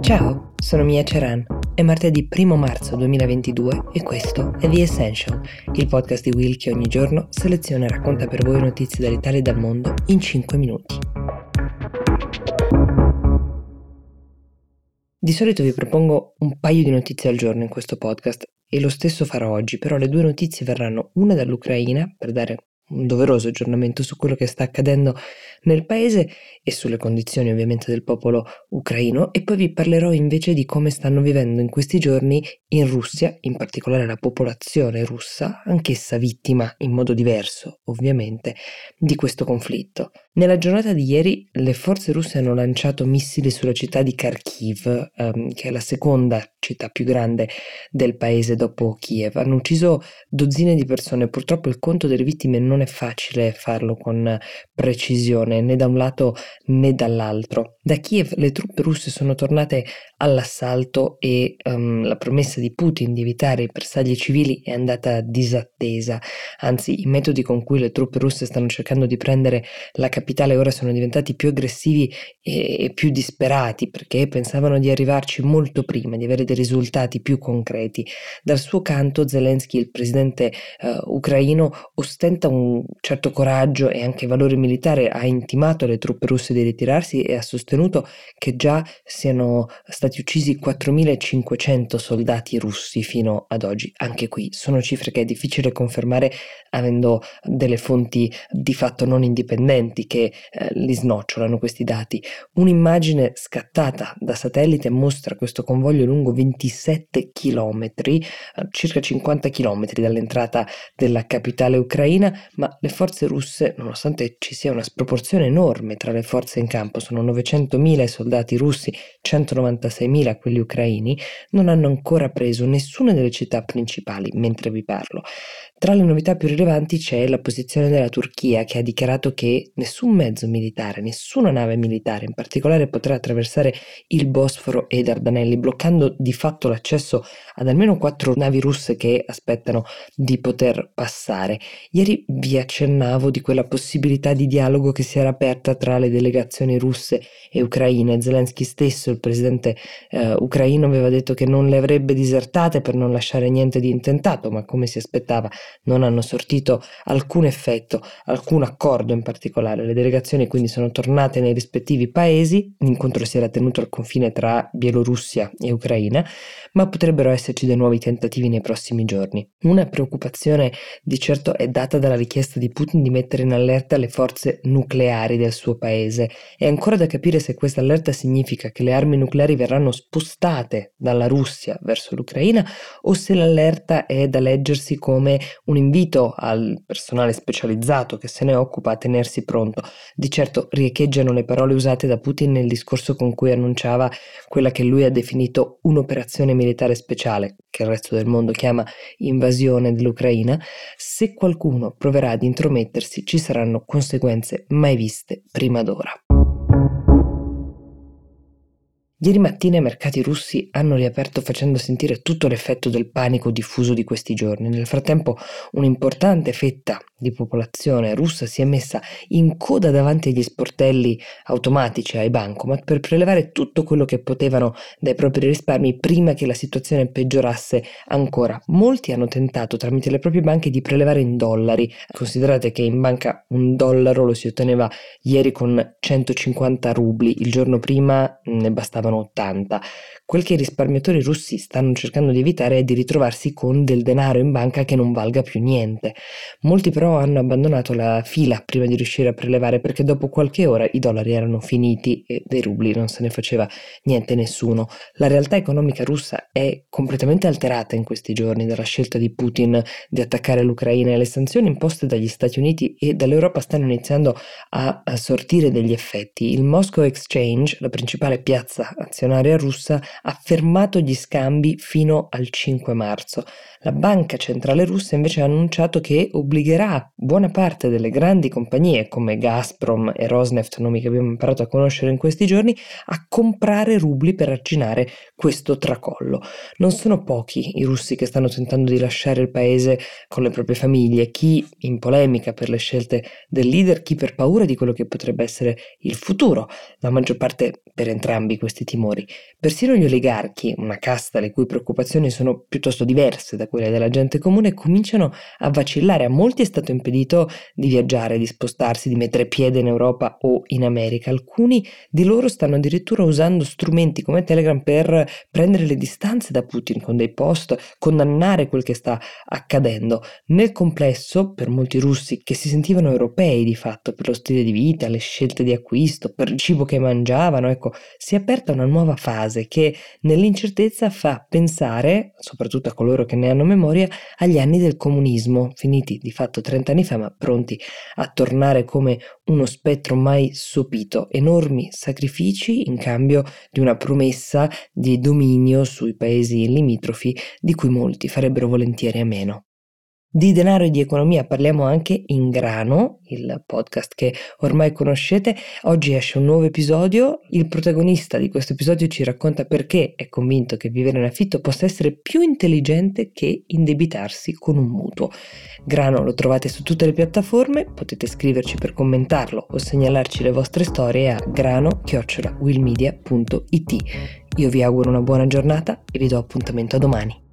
Ciao, sono Mia Ceran. È martedì 1 marzo 2022 e questo è The Essential, il podcast di Will che ogni giorno seleziona e racconta per voi notizie dall'Italia e dal mondo in 5 minuti. Di solito vi propongo un paio di notizie al giorno in questo podcast e lo stesso farò oggi, però le due notizie verranno una dall'Ucraina per dare un doveroso aggiornamento su quello che sta accadendo nel paese e sulle condizioni ovviamente del popolo ucraino e poi vi parlerò invece di come stanno vivendo in questi giorni in Russia, in particolare la popolazione russa, anch'essa vittima in modo diverso ovviamente di questo conflitto. Nella giornata di ieri le forze russe hanno lanciato missili sulla città di Kharkiv, ehm, che è la seconda città più grande del paese dopo Kiev. Hanno ucciso dozzine di persone, purtroppo il conto delle vittime non è facile farlo con precisione né da un lato né dall'altro. Da Kiev le truppe russe sono tornate all'assalto e um, la promessa di Putin di evitare i bersagli civili è andata disattesa, anzi i metodi con cui le truppe russe stanno cercando di prendere la capitale ora sono diventati più aggressivi e, e più disperati perché pensavano di arrivarci molto prima, di avere dei risultati più concreti. Dal suo canto Zelensky, il presidente uh, ucraino, ostenta un certo coraggio e anche valore militare, ha intimato alle truppe russe di ritirarsi e ha sostenuto che già siano stati uccisi 4.500 soldati russi fino ad oggi. Anche qui sono cifre che è difficile confermare avendo delle fonti di fatto non indipendenti che eh, li snocciolano questi dati. Un'immagine scattata da satellite mostra questo convoglio lungo 27 km, eh, circa 50 km dall'entrata della capitale ucraina, ma le forze russe, nonostante ci sia una sproporzione enorme tra le forze in campo, sono 900.000 soldati russi, 196.000 quelli ucraini, non hanno ancora preso nessuna delle città principali mentre vi parlo. Tra le novità più rilevanti c'è la posizione della Turchia che ha dichiarato che nessun mezzo militare, nessuna nave militare in particolare potrà attraversare il Bosforo e i Dardanelli, bloccando di fatto l'accesso ad almeno quattro navi russe che aspettano di poter passare. Ieri vi accennavo di quella possibilità di dialogo che si era aperta tra le delegazioni russe e ucraine. Zelensky stesso, il presidente eh, ucraino, aveva detto che non le avrebbe disertate per non lasciare niente di intentato, ma come si aspettava non hanno sortito alcun effetto, alcun accordo in particolare. Le delegazioni quindi sono tornate nei rispettivi paesi, l'incontro si era tenuto al confine tra Bielorussia e Ucraina, ma potrebbero esserci dei nuovi tentativi nei prossimi giorni. Una preoccupazione di certo è data dalla richiesta di Putin di mettere in allerta le forze nucleari del suo paese. È ancora da capire se questa allerta significa che le armi nucleari verranno spostate dalla Russia verso l'Ucraina o se l'allerta è da leggersi come un invito al personale specializzato che se ne occupa a tenersi pronto. Di certo riecheggiano le parole usate da Putin nel discorso con cui annunciava quella che lui ha definito un'operazione militare speciale, che il resto del mondo chiama invasione dell'Ucraina. Se qualcuno proverà ad intromettersi ci saranno conseguenze mai viste prima d'ora. Ieri mattina i mercati russi hanno riaperto facendo sentire tutto l'effetto del panico diffuso di questi giorni. Nel frattempo un'importante fetta di popolazione russa si è messa in coda davanti agli sportelli automatici ai bancomat per prelevare tutto quello che potevano dai propri risparmi prima che la situazione peggiorasse ancora. Molti hanno tentato tramite le proprie banche di prelevare in dollari. Considerate che in banca un dollaro lo si otteneva ieri con 150 rubli, il giorno prima ne bastavano 80. Quel che i risparmiatori russi stanno cercando di evitare è di ritrovarsi con del denaro in banca che non valga più niente. Molti però hanno abbandonato la fila prima di riuscire a prelevare perché dopo qualche ora i dollari erano finiti e dei rubli non se ne faceva niente nessuno. La realtà economica russa è completamente alterata in questi giorni dalla scelta di Putin di attaccare l'Ucraina e le sanzioni imposte dagli Stati Uniti e dall'Europa stanno iniziando a, a sortire degli effetti. Il Moscow Exchange, la principale piazza azionaria russa, ha fermato gli scambi fino al 5 marzo. La banca centrale russa invece ha annunciato che obbligherà buona parte delle grandi compagnie come Gazprom e Rosneft, nomi che abbiamo imparato a conoscere in questi giorni, a comprare rubli per arginare questo tracollo. Non sono pochi i russi che stanno tentando di lasciare il paese con le proprie famiglie, chi in polemica per le scelte del leader, chi per paura di quello che potrebbe essere il futuro, la maggior parte per entrambi questi timori. Persino gli oligarchi, una casta le cui preoccupazioni sono piuttosto diverse da quelle della gente comune, cominciano a vacillare. A molti è stato impedito di viaggiare, di spostarsi, di mettere piede in Europa o in America. Alcuni di loro stanno addirittura usando strumenti come Telegram per prendere le distanze da Putin con dei post, condannare quel che sta accadendo. Nel complesso, per molti russi che si sentivano europei di fatto per lo stile di vita, le scelte di acquisto, per il cibo che mangiavano, ecco, si è aperta una nuova fase che nell'incertezza fa pensare, soprattutto a coloro che ne hanno memoria, agli anni del comunismo, finiti di fatto 30 anni fa, ma pronti a tornare come uno spettro mai sopito, enormi sacrifici in cambio di una promessa di dominio sui paesi limitrofi di cui molti farebbero volentieri a meno. Di denaro e di economia parliamo anche in Grano, il podcast che ormai conoscete. Oggi esce un nuovo episodio. Il protagonista di questo episodio ci racconta perché è convinto che vivere in affitto possa essere più intelligente che indebitarsi con un mutuo. Grano lo trovate su tutte le piattaforme, potete scriverci per commentarlo o segnalarci le vostre storie a grano-willmedia.it. Io vi auguro una buona giornata e vi do appuntamento a domani.